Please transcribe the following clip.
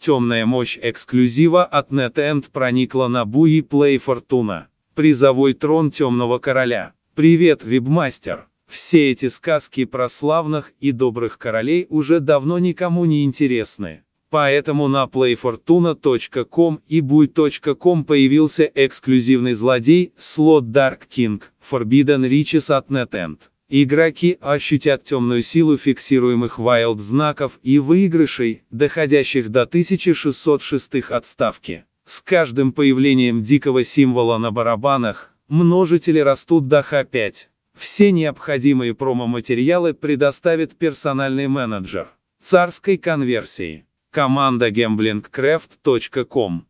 Темная мощь эксклюзива от NetEnt проникла на буи Play Fortuna. Призовой трон Темного Короля. Привет, вебмастер! Все эти сказки про славных и добрых королей уже давно никому не интересны. Поэтому на playfortuna.com и buy.com появился эксклюзивный злодей, слот Dark King, Forbidden Riches от NetEnt. Игроки ощутят темную силу фиксируемых wild знаков и выигрышей, доходящих до 1606 отставки. С каждым появлением дикого символа на барабанах, множители растут до Х5. Все необходимые промо-материалы предоставит персональный менеджер царской конверсии. Команда gamblingcraft.com